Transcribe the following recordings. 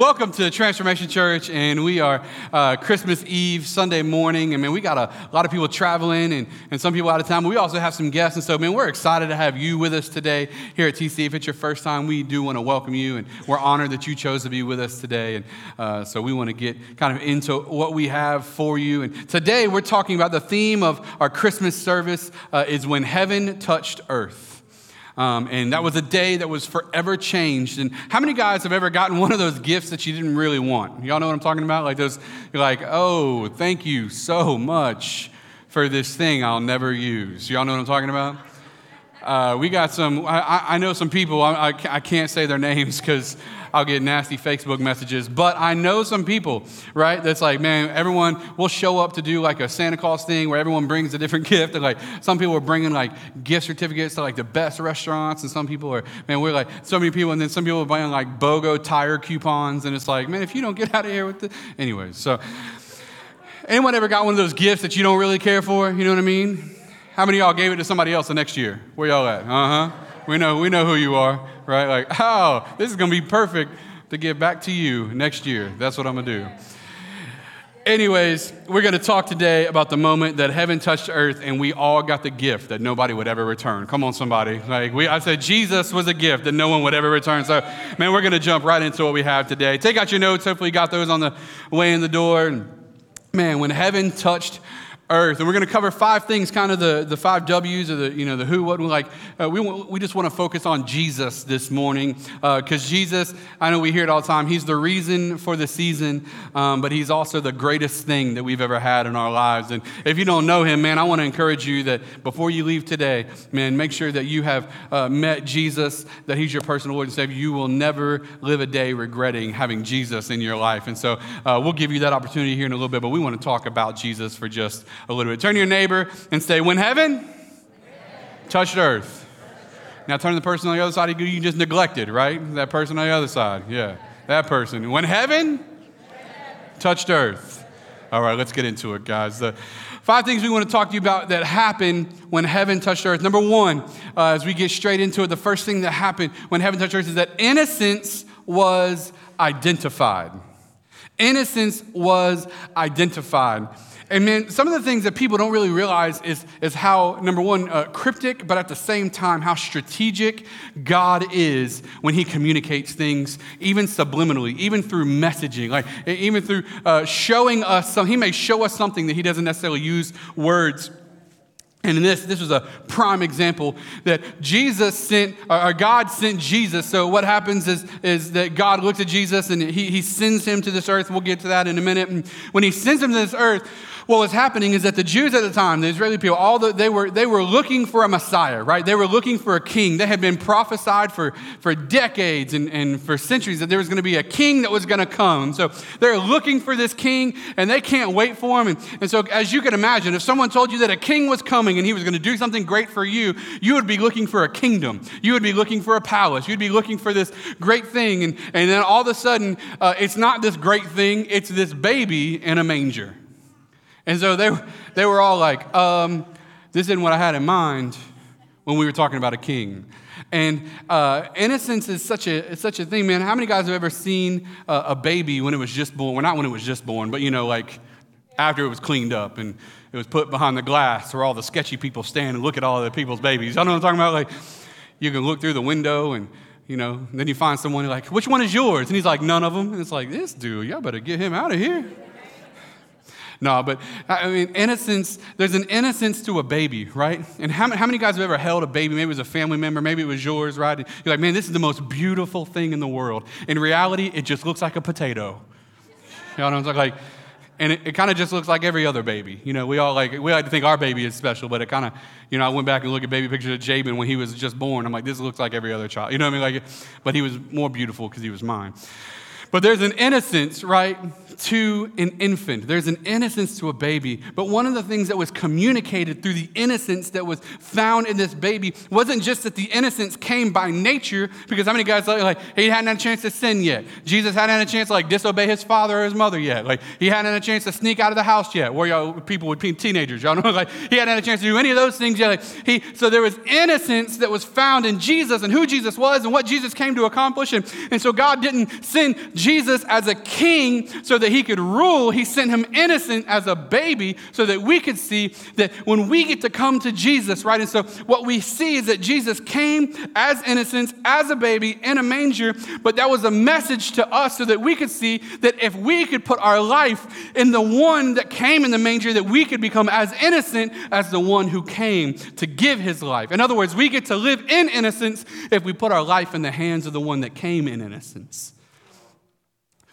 Welcome to Transformation Church, and we are uh, Christmas Eve, Sunday morning. I mean, we got a, a, lot of people traveling and, and some people out of town, but we also have some guests. And so, man, we're excited to have you with us today here at TC. If it's your first time, we do want to welcome you, and we're honored that you chose to be with us today. And uh, so, we want to get kind of into what we have for you. And today, we're talking about the theme of our Christmas service uh, is when heaven touched earth. Um, and that was a day that was forever changed. And how many guys have ever gotten one of those gifts that you didn't really want? Y'all know what I'm talking about? Like those, you're like, oh, thank you so much for this thing I'll never use. Y'all know what I'm talking about? Uh, we got some, I, I know some people, I, I can't say their names because I'll get nasty Facebook messages. But I know some people, right? That's like, man, everyone will show up to do like a Santa Claus thing where everyone brings a different gift. And like, some people are bringing like gift certificates to like the best restaurants. And some people are, man, we're like, so many people. And then some people are buying like BOGO tire coupons. And it's like, man, if you don't get out of here with the, anyways. So, anyone ever got one of those gifts that you don't really care for? You know what I mean? How many y'all gave it to somebody else the next year? Where y'all at? Uh huh. We know, we know who you are right? Like, oh, this is going to be perfect to give back to you next year. That's what I'm going to do. Anyways, we're going to talk today about the moment that heaven touched earth and we all got the gift that nobody would ever return. Come on, somebody. Like we, I said, Jesus was a gift that no one would ever return. So, man, we're going to jump right into what we have today. Take out your notes. Hopefully, you got those on the way in the door. man, when heaven touched earth. And we're going to cover five things, kind of the, the five W's or the, you know, the who, what, like. Uh, we, we just want to focus on Jesus this morning because uh, Jesus, I know we hear it all the time, he's the reason for the season, um, but he's also the greatest thing that we've ever had in our lives. And if you don't know him, man, I want to encourage you that before you leave today, man, make sure that you have uh, met Jesus, that he's your personal Lord and Savior. You will never live a day regretting having Jesus in your life. And so uh, we'll give you that opportunity here in a little bit, but we want to talk about Jesus for just a little bit. Turn to your neighbor and say, When heaven touched earth. Now turn to the person on the other side you just neglected, right? That person on the other side. Yeah, that person. When heaven touched earth. All right, let's get into it, guys. The five things we want to talk to you about that happened when heaven touched earth. Number one, uh, as we get straight into it, the first thing that happened when heaven touched earth is that innocence was identified. Innocence was identified. And man, some of the things that people don't really realize is, is how, number one, uh, cryptic, but at the same time, how strategic God is when He communicates things, even subliminally, even through messaging, like even through uh, showing us some, He may show us something that He doesn't necessarily use words and in this, this was a prime example that Jesus sent, or God sent Jesus. So what happens is, is that God looks at Jesus and he, he sends him to this earth. We'll get to that in a minute. And when he sends him to this earth, what was happening is that the Jews at the time, the Israeli people, all the, they, were, they were looking for a Messiah, right? They were looking for a king. They had been prophesied for, for decades and, and for centuries that there was going to be a king that was going to come. So they're looking for this king and they can't wait for him. And, and so, as you can imagine, if someone told you that a king was coming and he was going to do something great for you, you would be looking for a kingdom. You would be looking for a palace. You'd be looking for this great thing. And, and then all of a sudden, uh, it's not this great thing, it's this baby in a manger. And so they, they were all like, um, this isn't what I had in mind when we were talking about a king. And uh, innocence is such a, such a thing, man. How many guys have ever seen a baby when it was just born? Well, not when it was just born, but you know, like after it was cleaned up and it was put behind the glass where all the sketchy people stand and look at all the people's babies. I know what I'm talking about? Like, you can look through the window and, you know, then you find someone like, which one is yours? And he's like, none of them. And it's like, this dude, y'all better get him out of here. No, but I mean, innocence, there's an innocence to a baby, right? And how, how many guys have ever held a baby? Maybe it was a family member, maybe it was yours, right? And you're like, man, this is the most beautiful thing in the world. In reality, it just looks like a potato. You know what I'm Like, and it, it kind of just looks like every other baby. You know, we all like, we like to think our baby is special, but it kind of, you know, I went back and looked at baby pictures of Jabin when he was just born. I'm like, this looks like every other child. You know what I mean? Like, but he was more beautiful because he was mine. But there's an innocence, right? to an infant. There's an innocence to a baby. But one of the things that was communicated through the innocence that was found in this baby wasn't just that the innocence came by nature, because how many guys like, like he hadn't had a chance to sin yet? Jesus hadn't had a chance to like disobey his father or his mother yet. Like he hadn't had a chance to sneak out of the house yet. Where y'all people would be teenagers, y'all know, like he hadn't had a chance to do any of those things yet. Like, he, so there was innocence that was found in Jesus and who Jesus was and what Jesus came to accomplish. And, and so God didn't send Jesus as a king so that he could rule. He sent him innocent as a baby so that we could see that when we get to come to Jesus, right? And so what we see is that Jesus came as innocence, as a baby in a manger, but that was a message to us so that we could see that if we could put our life in the one that came in the manger, that we could become as innocent as the one who came to give his life. In other words, we get to live in innocence if we put our life in the hands of the one that came in innocence.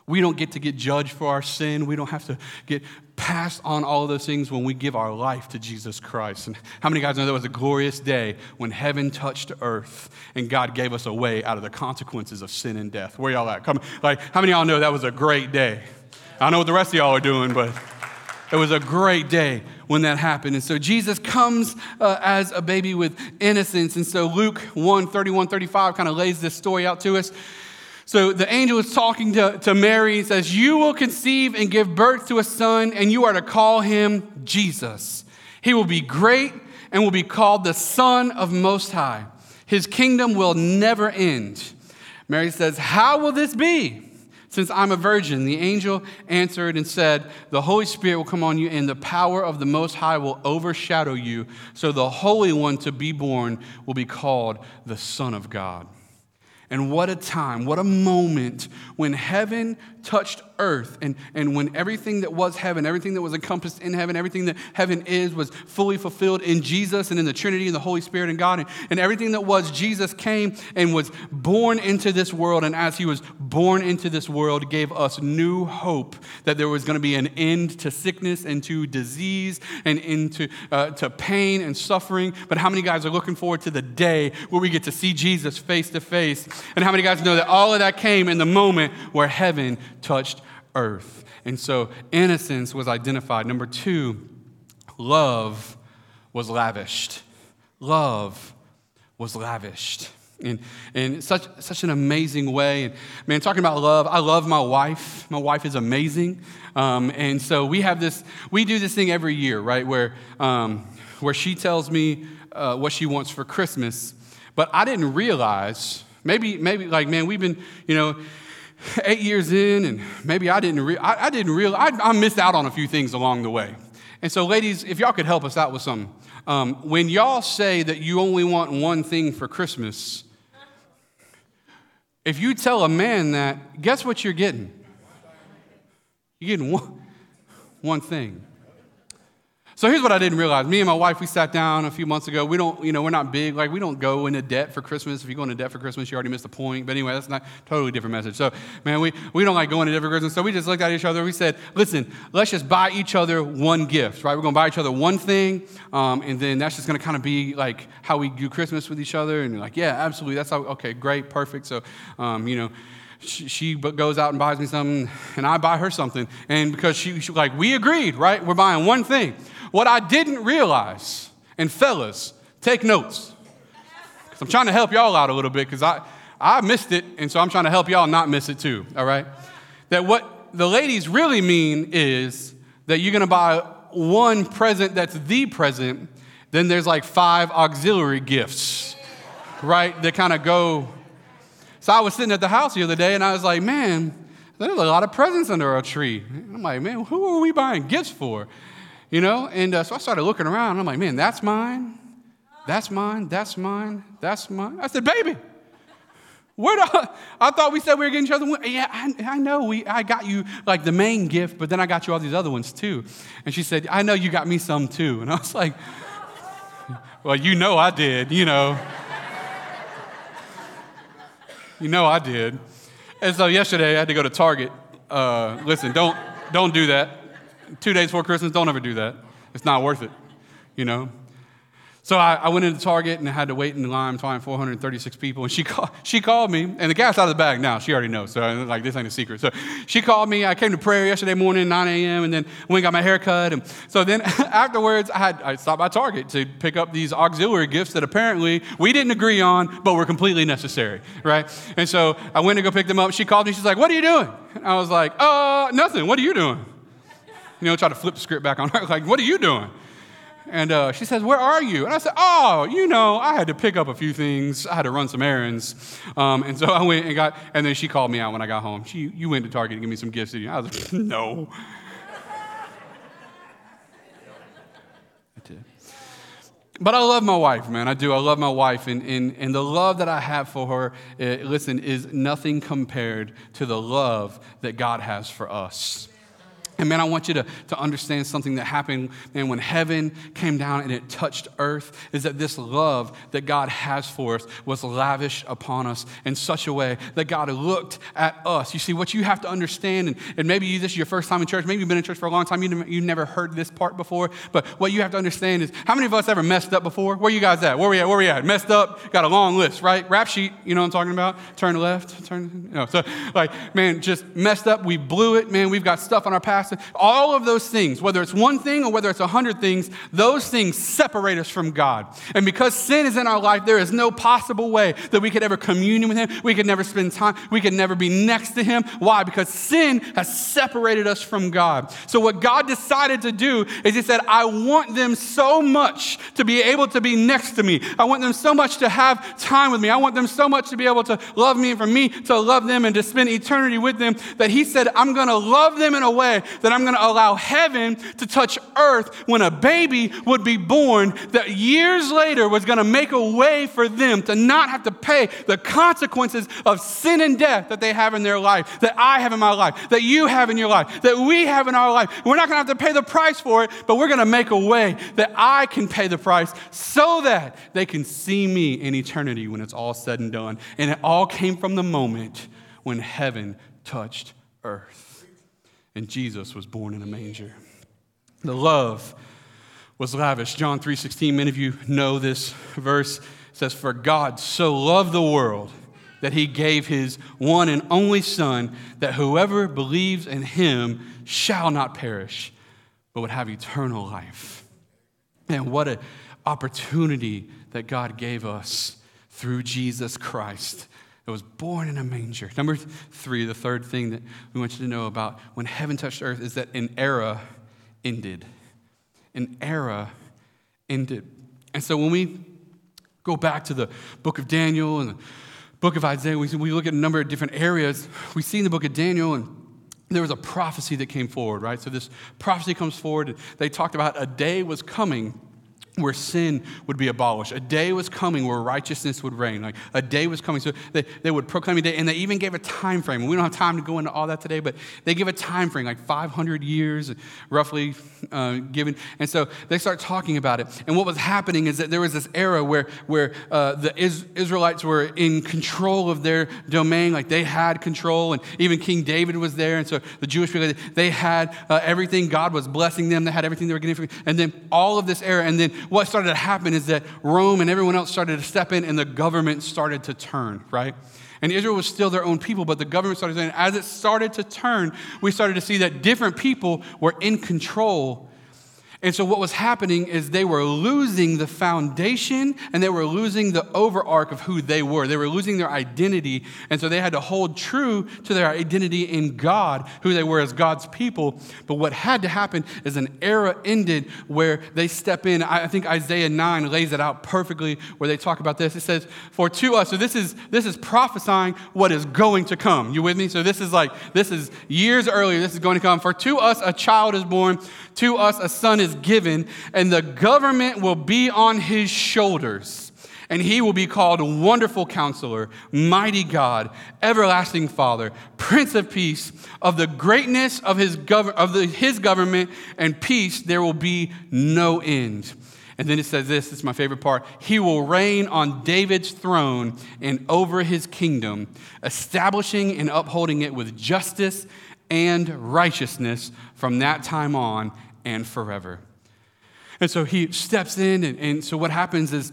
We don't get to get judged for our sin. We don't have to get passed on all of those things when we give our life to Jesus Christ. And how many guys know that was a glorious day when heaven touched earth and God gave us a way out of the consequences of sin and death? Where y'all at? Come, like, how many y'all know that was a great day? I don't know what the rest of y'all are doing, but it was a great day when that happened. And so Jesus comes uh, as a baby with innocence. And so Luke 1 31, 35 kind of lays this story out to us. So the angel is talking to, to Mary and says, You will conceive and give birth to a son, and you are to call him Jesus. He will be great and will be called the Son of Most High. His kingdom will never end. Mary says, How will this be? Since I'm a virgin, the angel answered and said, The Holy Spirit will come on you, and the power of the Most High will overshadow you. So the Holy One to be born will be called the Son of God. And what a time, what a moment when heaven touched earth and, and when everything that was heaven, everything that was encompassed in heaven, everything that heaven is was fully fulfilled in Jesus and in the Trinity and the Holy Spirit and God. And, and everything that was, Jesus came and was born into this world. And as he was born into this world, gave us new hope that there was going to be an end to sickness and to disease and into uh, to pain and suffering. But how many guys are looking forward to the day where we get to see Jesus face to face? And how many guys know that all of that came in the moment where heaven touched earth. And so innocence was identified. Number two, love was lavished. Love was lavished. In, in such, such an amazing way. And man, talking about love, I love my wife. My wife is amazing. Um, and so we have this, we do this thing every year, right? Where, um, where she tells me uh, what she wants for Christmas. But I didn't realize, maybe, maybe like, man, we've been, you know, eight years in, and maybe I didn't, re- I, I, didn't realize, I, I, missed out on a few things along the way. And so, ladies, if y'all could help us out with something. Um, when y'all say that you only want one thing for Christmas, if you tell a man that, guess what you're getting? You're getting one, one thing. So here's what I didn't realize. Me and my wife, we sat down a few months ago. We don't, you know, we're not big. Like, we don't go into debt for Christmas. If you go into debt for Christmas, you already missed the point. But anyway, that's not totally different message. So, man, we, we don't like going into debt for Christmas. So we just looked at each other. We said, listen, let's just buy each other one gift, right? We're going to buy each other one thing. Um, and then that's just going to kind of be like how we do Christmas with each other. And you're like, yeah, absolutely. That's how, okay, great, perfect. So, um, you know, she, goes out and buys me something, and I buy her something. And because she, she like, we agreed, right? We're buying one thing. What I didn't realize, and fellas, take notes. Because I'm trying to help y'all out a little bit because I, I missed it, and so I'm trying to help y'all not miss it too, all right? That what the ladies really mean is that you're gonna buy one present that's the present, then there's like five auxiliary gifts, right? That kind of go. So I was sitting at the house the other day and I was like, man, there's a lot of presents under our tree. I'm like, man, who are we buying gifts for? You know, and uh, so I started looking around. And I'm like, man, that's mine. That's mine. That's mine. That's mine. I said, baby, where do I, I thought we said we were getting each other. one? Yeah, I, I know. We, I got you like the main gift, but then I got you all these other ones too. And she said, I know you got me some too. And I was like, well, you know I did, you know. You know I did. And so yesterday I had to go to Target. Uh, listen, don't, don't do that two days before Christmas, don't ever do that. It's not worth it, you know? So I, I, went into Target and I had to wait in line, find 436 people. And she, call, she called me, and the cat's out of the bag now. She already knows. So like this ain't a secret. So she called me. I came to prayer yesterday morning, 9 a.m., and then went and got my hair cut. And so then afterwards, I, had, I stopped by Target to pick up these auxiliary gifts that apparently we didn't agree on, but were completely necessary, right? And so I went to go pick them up. She called me. She's like, what are you doing? And I was like, uh, nothing. What are you doing? you know, try to flip the script back on her. Like, what are you doing? And uh, she says, Where are you? And I said, Oh, you know, I had to pick up a few things. I had to run some errands. Um, and so I went and got, and then she called me out when I got home. She, You went to Target to give me some gifts. And I was like, No. But I love my wife, man. I do. I love my wife. And, and, and the love that I have for her, uh, listen, is nothing compared to the love that God has for us. And man, I want you to, to understand something that happened, man, when heaven came down and it touched earth, is that this love that God has for us was lavish upon us in such a way that God looked at us. You see, what you have to understand, and, and maybe this is your first time in church, maybe you've been in church for a long time, you, you never heard this part before, but what you have to understand is how many of us ever messed up before? Where you guys at? Where we at? Where we at? Messed up? Got a long list, right? Rap sheet, you know what I'm talking about? Turn left, turn, you know. So, like, man, just messed up. We blew it, man. We've got stuff on our past all of those things, whether it's one thing or whether it's a hundred things, those things separate us from God. And because sin is in our life, there is no possible way that we could ever commune with Him. We could never spend time. We could never be next to Him. Why? Because sin has separated us from God. So, what God decided to do is He said, I want them so much to be able to be next to me. I want them so much to have time with me. I want them so much to be able to love me and for me to love them and to spend eternity with them that He said, I'm going to love them in a way that I'm going to allow heaven to touch earth when a baby would be born that years later was going to make a way for them to not have to pay the consequences of sin and death that they have in their life, that I have in my life, that you have in your life, that we have in our life. We're not going to have to pay the price for it, but we're going to make a way that I can pay the price so that they can see me in eternity when it's all said and done. And it all came from the moment when heaven touched earth and Jesus was born in a manger. The love was lavish. John 3:16, many of you know this verse. Says, For God so loved the world that he gave his one and only Son, that whoever believes in him shall not perish, but would have eternal life. And what an opportunity that God gave us through Jesus Christ that was born in a manger. Number three, the third thing that we want you to know about when heaven touched earth is that an era ended. An era ended. And so when we go back to the book of Daniel and the book of Isaiah, we, we look at a number of different areas. We see in the book of Daniel and there was a prophecy that came forward, right? So this prophecy comes forward. And they talked about a day was coming where sin would be abolished. A day was coming where righteousness would reign. Like a day was coming. So they, they would proclaim a day, and they even gave a time frame. We don't have time to go into all that today, but they give a time frame, like 500 years, roughly uh, given. And so they start talking about it. And what was happening is that there was this era where, where uh, the Is- Israelites were in control of their domain, like they had control, and even King David was there. And so the Jewish people, they had uh, everything. God was blessing them. They had everything they were getting. And then all of this era, and then what started to happen is that Rome and everyone else started to step in and the government started to turn, right? And Israel was still their own people, but the government started turn. As it started to turn, we started to see that different people were in control and so, what was happening is they were losing the foundation and they were losing the overarch of who they were. They were losing their identity. And so, they had to hold true to their identity in God, who they were as God's people. But what had to happen is an era ended where they step in. I think Isaiah 9 lays it out perfectly where they talk about this. It says, For to us, so this is, this is prophesying what is going to come. You with me? So, this is like, this is years earlier, this is going to come. For to us a child is born, to us a son is given, and the government will be on his shoulders. And he will be called Wonderful Counselor, Mighty God, Everlasting Father, Prince of Peace. Of the greatness of his, gov- of the, his government and peace, there will be no end. And then it says this, this is my favorite part. He will reign on David's throne and over his kingdom, establishing and upholding it with justice and righteousness from that time on and forever. And so he steps in, and, and so what happens is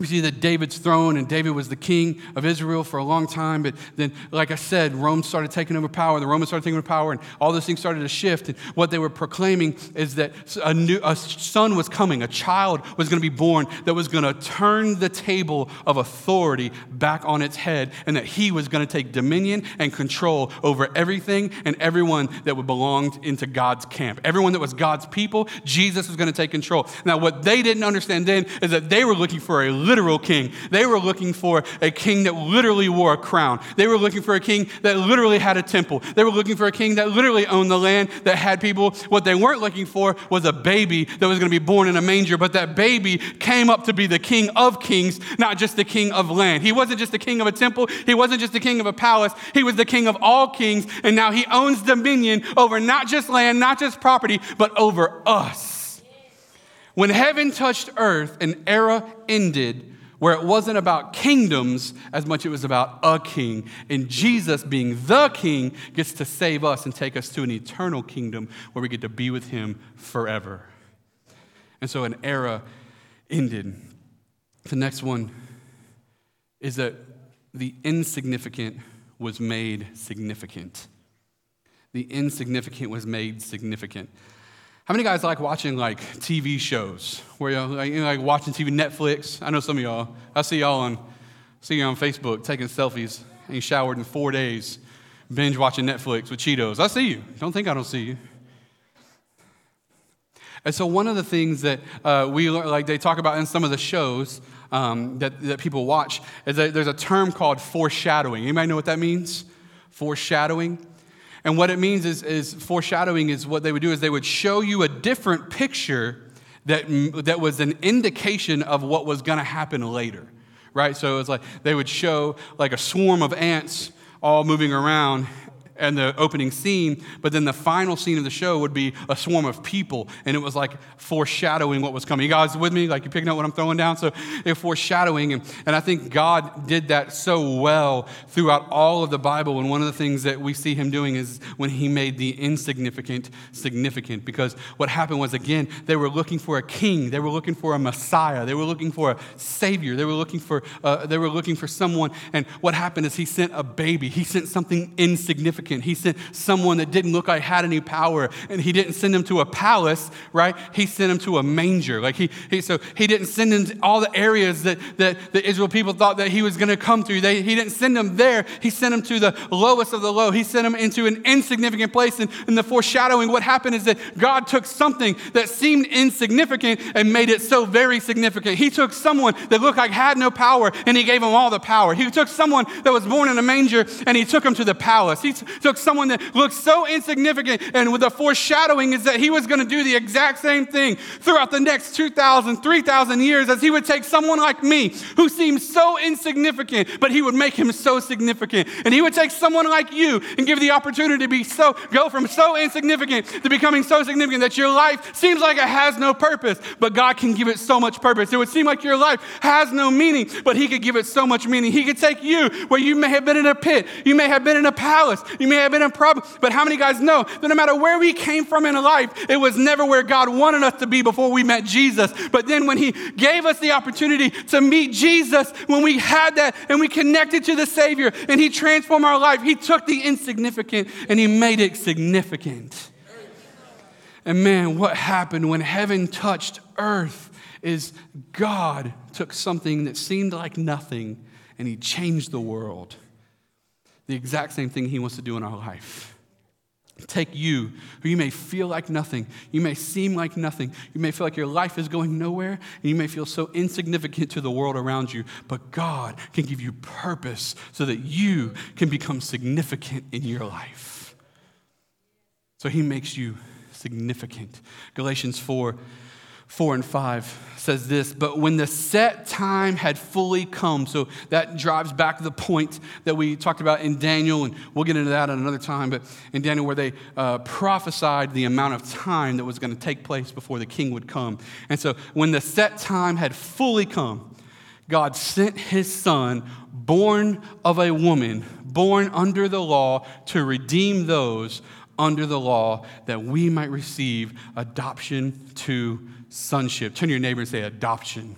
We see that David's throne, and David was the king of Israel for a long time. But then, like I said, Rome started taking over power. The Romans started taking over power, and all those things started to shift. And what they were proclaiming is that a, new, a son was coming, a child was going to be born that was going to turn the table of authority back on its head, and that he was going to take dominion and control over everything and everyone that would belong into God's camp. Everyone that was God's people, Jesus was going to take control. Now, what they didn't understand then is that they were looking for a literal king. They were looking for a king that literally wore a crown. They were looking for a king that literally had a temple. They were looking for a king that literally owned the land, that had people. What they weren't looking for was a baby that was going to be born in a manger, but that baby came up to be the king of kings, not just the king of land. He wasn't just the king of a temple, he wasn't just the king of a palace, he was the king of all kings, and now he owns dominion over not just land, not just property, but over us. When heaven touched earth, an era ended where it wasn't about kingdoms as much as it was about a king. And Jesus, being the king, gets to save us and take us to an eternal kingdom where we get to be with him forever. And so an era ended. The next one is that the insignificant was made significant. The insignificant was made significant. How many guys like watching like TV shows where you're like, you like watching TV, Netflix? I know some of y'all. I see y'all on, see you on Facebook taking selfies. Ain't showered in four days, binge watching Netflix with Cheetos. I see you. Don't think I don't see you. And so one of the things that uh, we like they talk about in some of the shows um, that, that people watch is that there's a term called foreshadowing. Anybody know what that means? Foreshadowing. And what it means is, is foreshadowing is what they would do is they would show you a different picture that, that was an indication of what was going to happen later, right? So it's like they would show like a swarm of ants all moving around, and the opening scene, but then the final scene of the show would be a swarm of people, and it was like foreshadowing what was coming. You guys with me? Like you picking up what I'm throwing down? So it foreshadowing, and, and I think God did that so well throughout all of the Bible. And one of the things that we see Him doing is when He made the insignificant significant, because what happened was again they were looking for a king, they were looking for a Messiah, they were looking for a Savior, they were looking for uh, they were looking for someone, and what happened is He sent a baby, He sent something insignificant significant. He sent someone that didn't look like had any power, and he didn't send him to a palace, right? He sent him to a manger. Like he, he so he didn't send him all the areas that, that the Israel people thought that he was going to come through. They, he didn't send him there. He sent him to the lowest of the low. He sent him into an insignificant place. And in the foreshadowing, what happened is that God took something that seemed insignificant and made it so very significant. He took someone that looked like had no power, and he gave him all the power. He took someone that was born in a manger, and he took him to the palace. He, took someone that looked so insignificant, and with the foreshadowing is that he was going to do the exact same thing throughout the next 2,000, 3,000 years, as he would take someone like me who seemed so insignificant, but he would make him so significant. And he would take someone like you and give the opportunity to be so, go from so insignificant to becoming so significant that your life seems like it has no purpose, but God can give it so much purpose. It would seem like your life has no meaning, but he could give it so much meaning. He could take you where you may have been in a pit, you may have been in a palace, you may have been in problem. But how many guys know that no matter where we came from in life, it was never where God wanted us to be before we met Jesus. But then when He gave us the opportunity to meet Jesus, when we had that and we connected to the Savior and He transformed our life, He took the insignificant and He made it significant. And man, what happened when heaven touched earth is God took something that seemed like nothing and He changed the world the exact same thing He wants to do in our life. Take you, who you may feel like nothing, you may seem like nothing, you may feel like your life is going nowhere, and you may feel so insignificant to the world around you, but God can give you purpose so that you can become significant in your life. So He makes you significant. Galatians 4 4 and 5 says this, but when the set time had fully come, so that drives back the point that we talked about in Daniel, and we'll get into that at another time, but in Daniel, where they uh, prophesied the amount of time that was going to take place before the king would come. And so when the set time had fully come, God sent his son, born of a woman, born under the law, to redeem those under the law that we might receive adoption to sonship. Turn to your neighbor and say, adoption.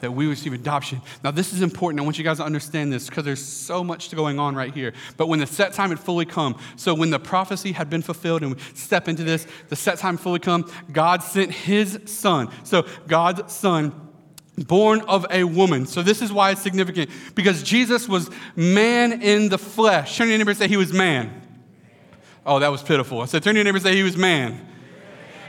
that we receive adoption. Now, this is important. I want you guys to understand this because there's so much going on right here. But when the set time had fully come, so when the prophecy had been fulfilled and we step into this, the set time fully come, God sent his son. So God's son born of a woman. So this is why it's significant because Jesus was man in the flesh. Turn to your neighbor and say he was man. Oh, that was pitiful. I said, turn to your neighbor and say he was man.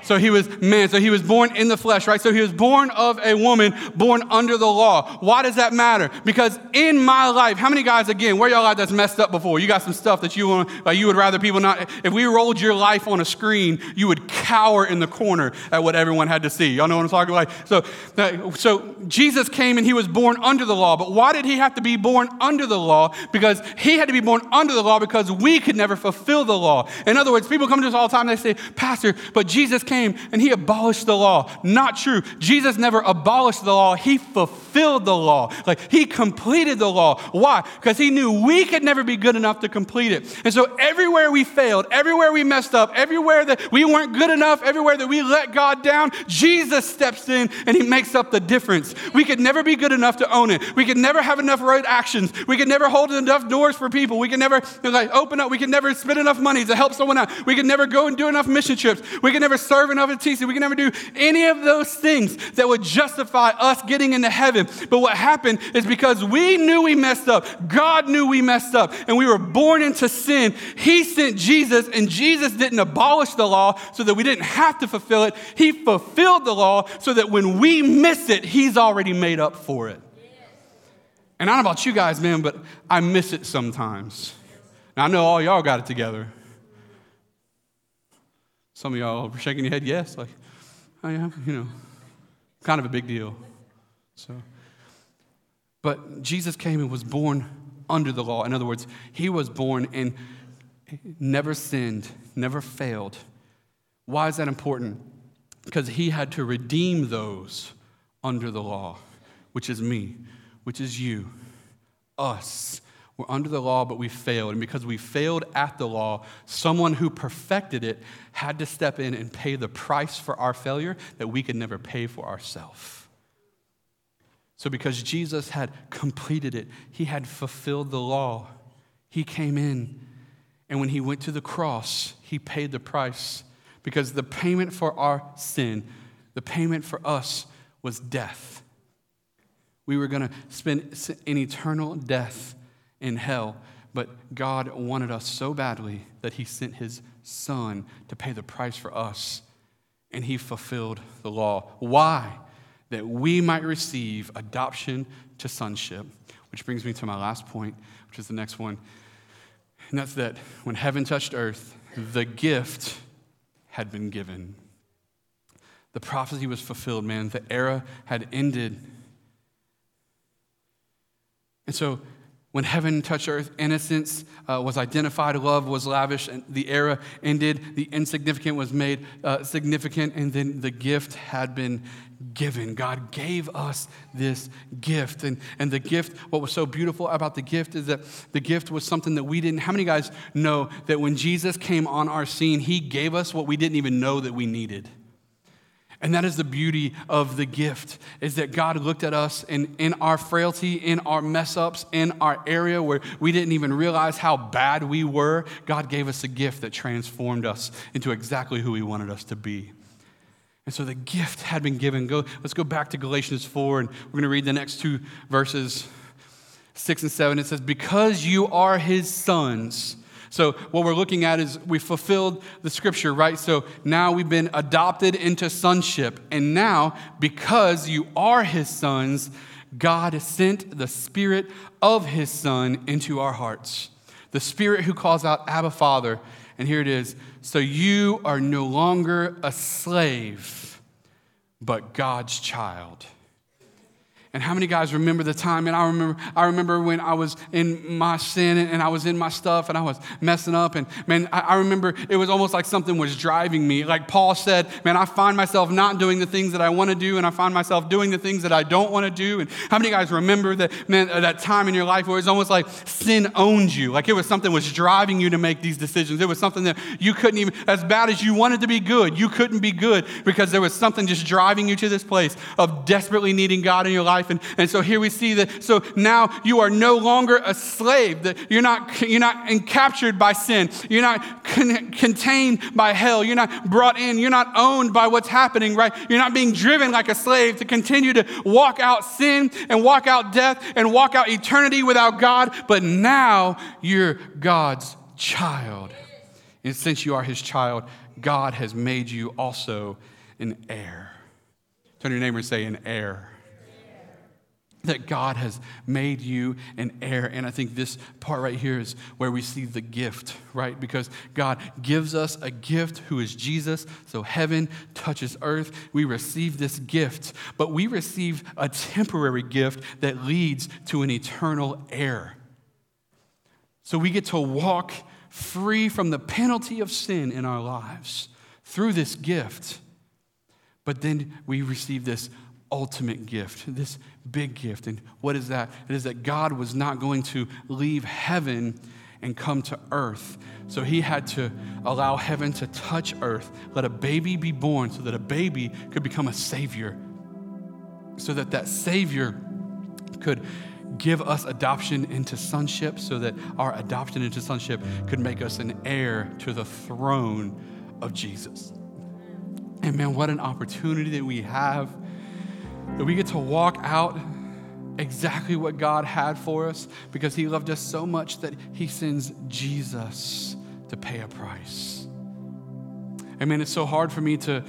So he was man. So he was born in the flesh, right? So he was born of a woman, born under the law. Why does that matter? Because in my life, how many guys, again, where y'all at that's messed up before? You got some stuff that you want, like you would rather people not. If we rolled your life on a screen, you would cower in the corner at what everyone had to see. Y'all know what I'm talking about? So, so Jesus came and he was born under the law. But why did he have to be born under the law? Because he had to be born under the law because we could never fulfill the law. In other words, people come to us all the time, they say, Pastor, but Jesus came came and he abolished the law. Not true. Jesus never abolished the law, he fulfilled the law. Like he completed the law. Why? Because he knew we could never be good enough to complete it. And so everywhere we failed, everywhere we messed up, everywhere that we weren't good enough, everywhere that we let God down, Jesus steps in and he makes up the difference. We could never be good enough to own it. We could never have enough right actions. We could never hold enough doors for people. We could never like open up. We could never spend enough money to help someone out. We could never go and do enough mission trips. We could never serve servant of a teacher. We can never do any of those things that would justify us getting into heaven. But what happened is because we knew we messed up, God knew we messed up, and we were born into sin. He sent Jesus, and Jesus didn't abolish the law so that we didn't have to fulfill it. He fulfilled the law so that when we miss it, He's already made up for it. And I don't know about you guys, man, but I miss it sometimes. Now, I know all y'all got it together. Some of y'all are shaking your head, yes, like, oh, I am, you know, kind of a big deal. So, but Jesus came and was born under the law. In other words, he was born and never sinned, never failed. Why is that important? Because he had to redeem those under the law, which is me, which is you, us. We're under the law, but we failed. And because we failed at the law, someone who perfected it had to step in and pay the price for our failure that we could never pay for ourselves. So, because Jesus had completed it, he had fulfilled the law. He came in, and when he went to the cross, he paid the price because the payment for our sin, the payment for us, was death. We were going to spend an eternal death in hell. But God wanted us so badly that He sent His Son to pay the price for us, and He fulfilled the law. Why? That we might receive adoption to sonship. Which brings me to my last point, which is the next one. And that's that when heaven touched earth, the gift had been given. The prophecy was fulfilled, man. The era had ended. And so when heaven touched earth, innocence uh, was identified, love was lavish, and the era ended. The insignificant was made uh, significant, and then the gift had been given. God gave us this gift. And, and the gift, what was so beautiful about the gift is that the gift was something that we didn't. How many guys know that when Jesus came on our scene, he gave us what we didn't even know that we needed? And that is the beauty of the gift, is that God looked at us in, in our frailty, in our mess ups, in our area where we didn't even realize how bad we were. God gave us a gift that transformed us into exactly who He wanted us to be. And so the gift had been given. Go, let's go back to Galatians 4, and we're going to read the next two verses, 6 and 7. It says, Because you are His sons, so, what we're looking at is we fulfilled the scripture, right? So now we've been adopted into sonship. And now, because you are his sons, God sent the spirit of his son into our hearts. The spirit who calls out, Abba, Father. And here it is. So you are no longer a slave, but God's child. And how many guys remember the time? And I remember, I remember when I was in my sin and I was in my stuff and I was messing up. And man, I, I remember it was almost like something was driving me. Like Paul said, man, I find myself not doing the things that I want to do, and I find myself doing the things that I don't want to do. And how many guys remember that, man, uh, that time in your life where it's almost like sin owned you? Like it was something was driving you to make these decisions. It was something that you couldn't even, as bad as you wanted to be good, you couldn't be good because there was something just driving you to this place of desperately needing God in your life life. And, and so here we see that. So now you are no longer a slave. That you're not, you're not captured by sin. You're not con- contained by hell. You're not brought in. You're not owned by what's happening, right? You're not being driven like a slave to continue to walk out sin and walk out death and walk out eternity without God. But now you're God's child. And since you are his child, God has made you also an heir. Turn to your neighbor and say, an heir. That God has made you an heir. And I think this part right here is where we see the gift, right? Because God gives us a gift who is Jesus. So heaven touches earth. We receive this gift, but we receive a temporary gift that leads to an eternal heir. So we get to walk free from the penalty of sin in our lives through this gift. But then we receive this ultimate gift, this big gift. And what is that? It is that God was not going to leave heaven and come to earth. So he had to allow heaven to touch earth, let a baby be born so that a baby could become a savior, so that that savior could give us adoption into sonship so that our adoption into sonship could make us an heir to the throne of Jesus. And man, what an opportunity that we have that we get to walk out exactly what God had for us because He loved us so much that He sends Jesus to pay a price. I mean, it's so hard for me to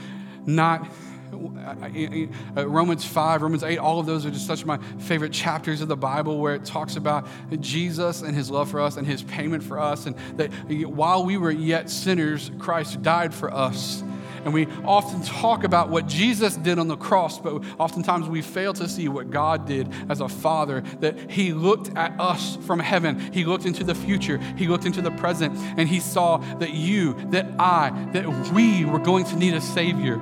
not uh, Romans 5, Romans 8, all of those are just such my favorite chapters of the Bible where it talks about Jesus and his love for us and his payment for us, and that while we were yet sinners, Christ died for us. And we often talk about what Jesus did on the cross, but oftentimes we fail to see what God did as a father, that He looked at us from heaven. He looked into the future. He looked into the present, and He saw that you, that I, that we were going to need a Savior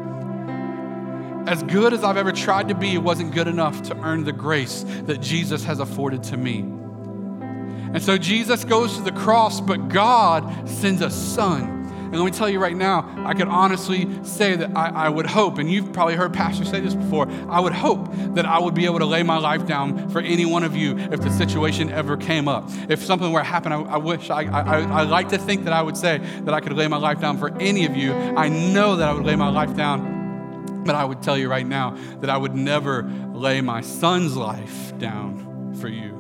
as good as I've ever tried to be, it wasn't good enough to earn the grace that Jesus has afforded to me. And so Jesus goes to the cross, but God sends a son. And let me tell you right now, I could honestly say that I, I, would hope, and you've probably heard pastors say this before, I would hope that I would be able to lay my life down for any one of you if the situation ever came up. If something were to happen, I, I wish, I, I, I like to think that I would say that I could lay my life down for any of you. I know that I would lay my life down but I would tell you right now that I would never lay my son's life down for you.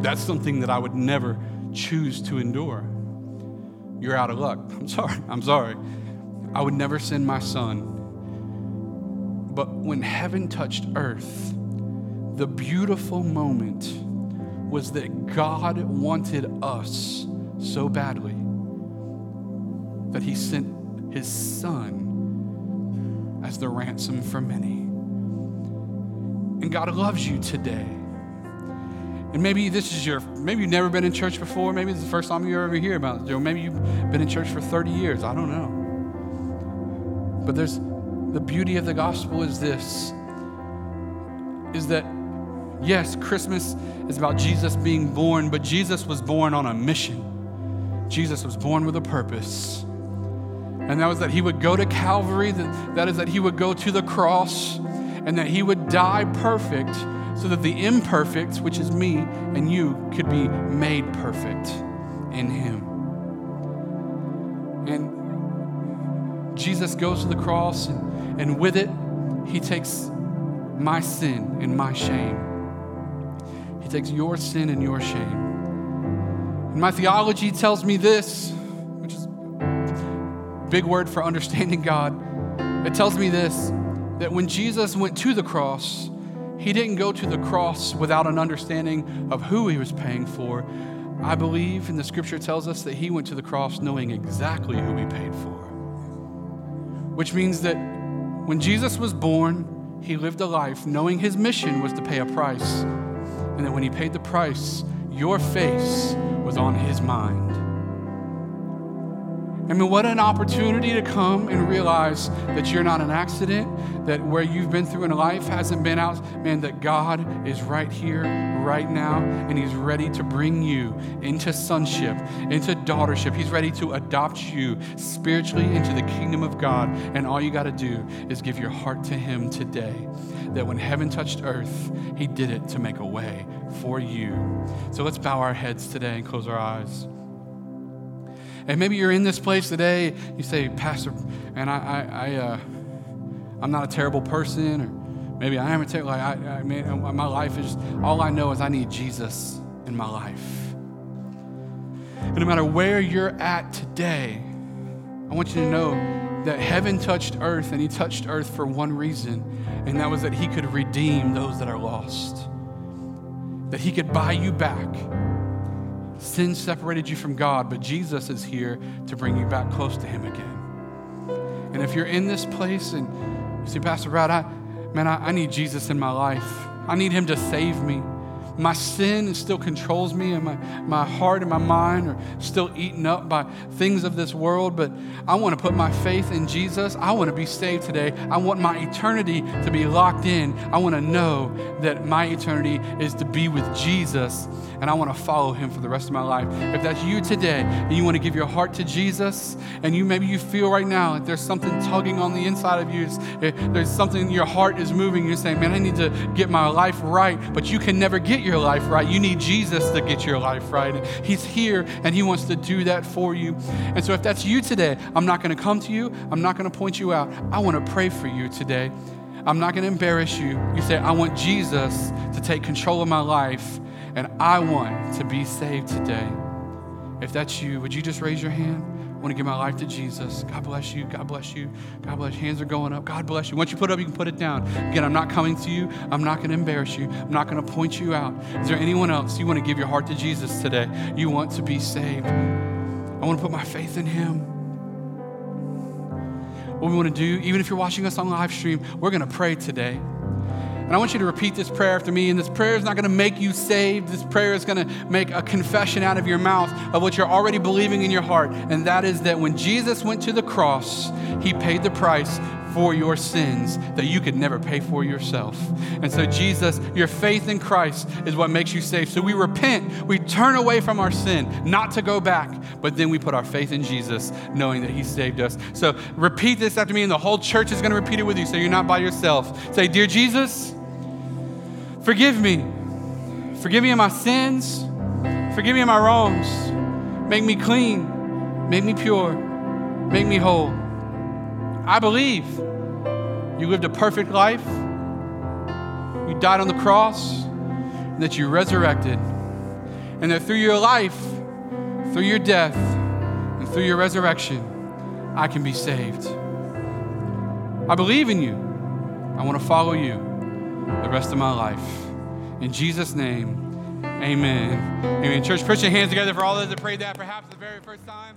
That's something that I would never choose to endure. You're out of luck. I'm sorry. I'm sorry. I would never send my son. But when heaven touched earth, the beautiful moment was that God wanted us so badly that he sent his son as the ransom for many. And God loves you today. And maybe this is your, maybe you've never been in church before. Maybe it's the first time you ever hear about it. Maybe you've been in church for 30 years. I don't know. But there's the beauty of the gospel is this is that yes, Christmas is about Jesus being born, but Jesus was born on a mission. Jesus was born with a purpose. And that was that he would go to Calvary, that, that is, that he would go to the cross, and that he would die perfect so that the imperfect, which is me and you, could be made perfect in him. And Jesus goes to the cross, and, and with it, he takes my sin and my shame. He takes your sin and your shame. And my theology tells me this which is a big word for understanding God. It tells me this that when Jesus went to the cross, he didn't go to the cross without an understanding of who he was paying for. I believe, and the scripture tells us that he went to the cross knowing exactly who he paid for. Which means that when Jesus was born, he lived a life knowing his mission was to pay a price. And that when he paid the price, your face was on his mind. I mean, what an opportunity to come and realize that you're not an accident, that where you've been through in life hasn't been out. Man, that God is right here, right now, and He's ready to bring you into sonship, into daughtership. He's ready to adopt you spiritually into the kingdom of God. And all you got to do is give your heart to Him today. That when heaven touched earth, He did it to make a way for you. So let's bow our heads today and close our eyes. And maybe you're in this place today, you say, Pastor, and I, I, I uh, I'm not a terrible person, or maybe I am a terrible, like, I, I mean, my life is, all I know is I need Jesus in my life. And no matter where you're at today, I want you to know that heaven touched earth, and he touched earth for one reason, and that was that he could redeem those that are lost, that he could buy you back Sin separated you from God, but Jesus is here to bring you back close to Him again. And if you're in this place and you say, Pastor Brad, I, man, I, I need Jesus in my life. I need Him to save me. My sin still controls me, and my, my heart and my mind are still eaten up by things of this world. But I want to put my faith in Jesus. I want to be saved today. I want my eternity to be locked in. I want to know that my eternity is to be with Jesus and I want to follow him for the rest of my life. If that's you today and you want to give your heart to Jesus, and you maybe you feel right now that there's something tugging on the inside of you, eh, there's something your heart is moving, you're saying, Man, I need to get my life right, but you can never get your life right. You need Jesus to get your life right. And He's here and he wants to do that for you. And so if that's you today, I'm not going to come to you, I'm not going to point you out. I want to pray for you today. I'm not going to embarrass you. You say, I want Jesus to take control of my life and I want to be saved today. If that's you, would you just raise your hand? Want to give my life to Jesus. God bless you. God bless you. God bless you. Hands are going up. God bless you. Once you put it up, you can put it down. Again, I'm not coming to you. I'm not going to embarrass you. I'm not going to point you out. Is there anyone else you want to give your heart to Jesus today? You want to be saved. I want to put my faith in Him. What we want to do, even if you're watching us on live stream, we're going to pray today. And I want you to repeat this prayer after me. And this prayer is not going to make you saved. This prayer is going to make a confession out of your mouth of what you're already believing in your heart. And that is that when Jesus went to the cross, he paid the price for your sins that you could never pay for yourself. And so, Jesus, your faith in Christ is what makes you safe. So we repent, we turn away from our sin, not to go back, but then we put our faith in Jesus, knowing that He saved us. So repeat this after me, and the whole church is going to repeat it with you, so you're not by yourself. Say, Dear Jesus, forgive me. Forgive me of my sins. Forgive me of my wrongs. Make me clean. Make me pure. Make me whole. I believe you lived a perfect life, you died on the cross, and that you resurrected, and that through your life, through your death, and through your resurrection, I can be saved. I believe in you. I want to follow you the rest of my life. In Jesus' name, amen. Amen. Church, put your hands together for all those that prayed that perhaps the very first time.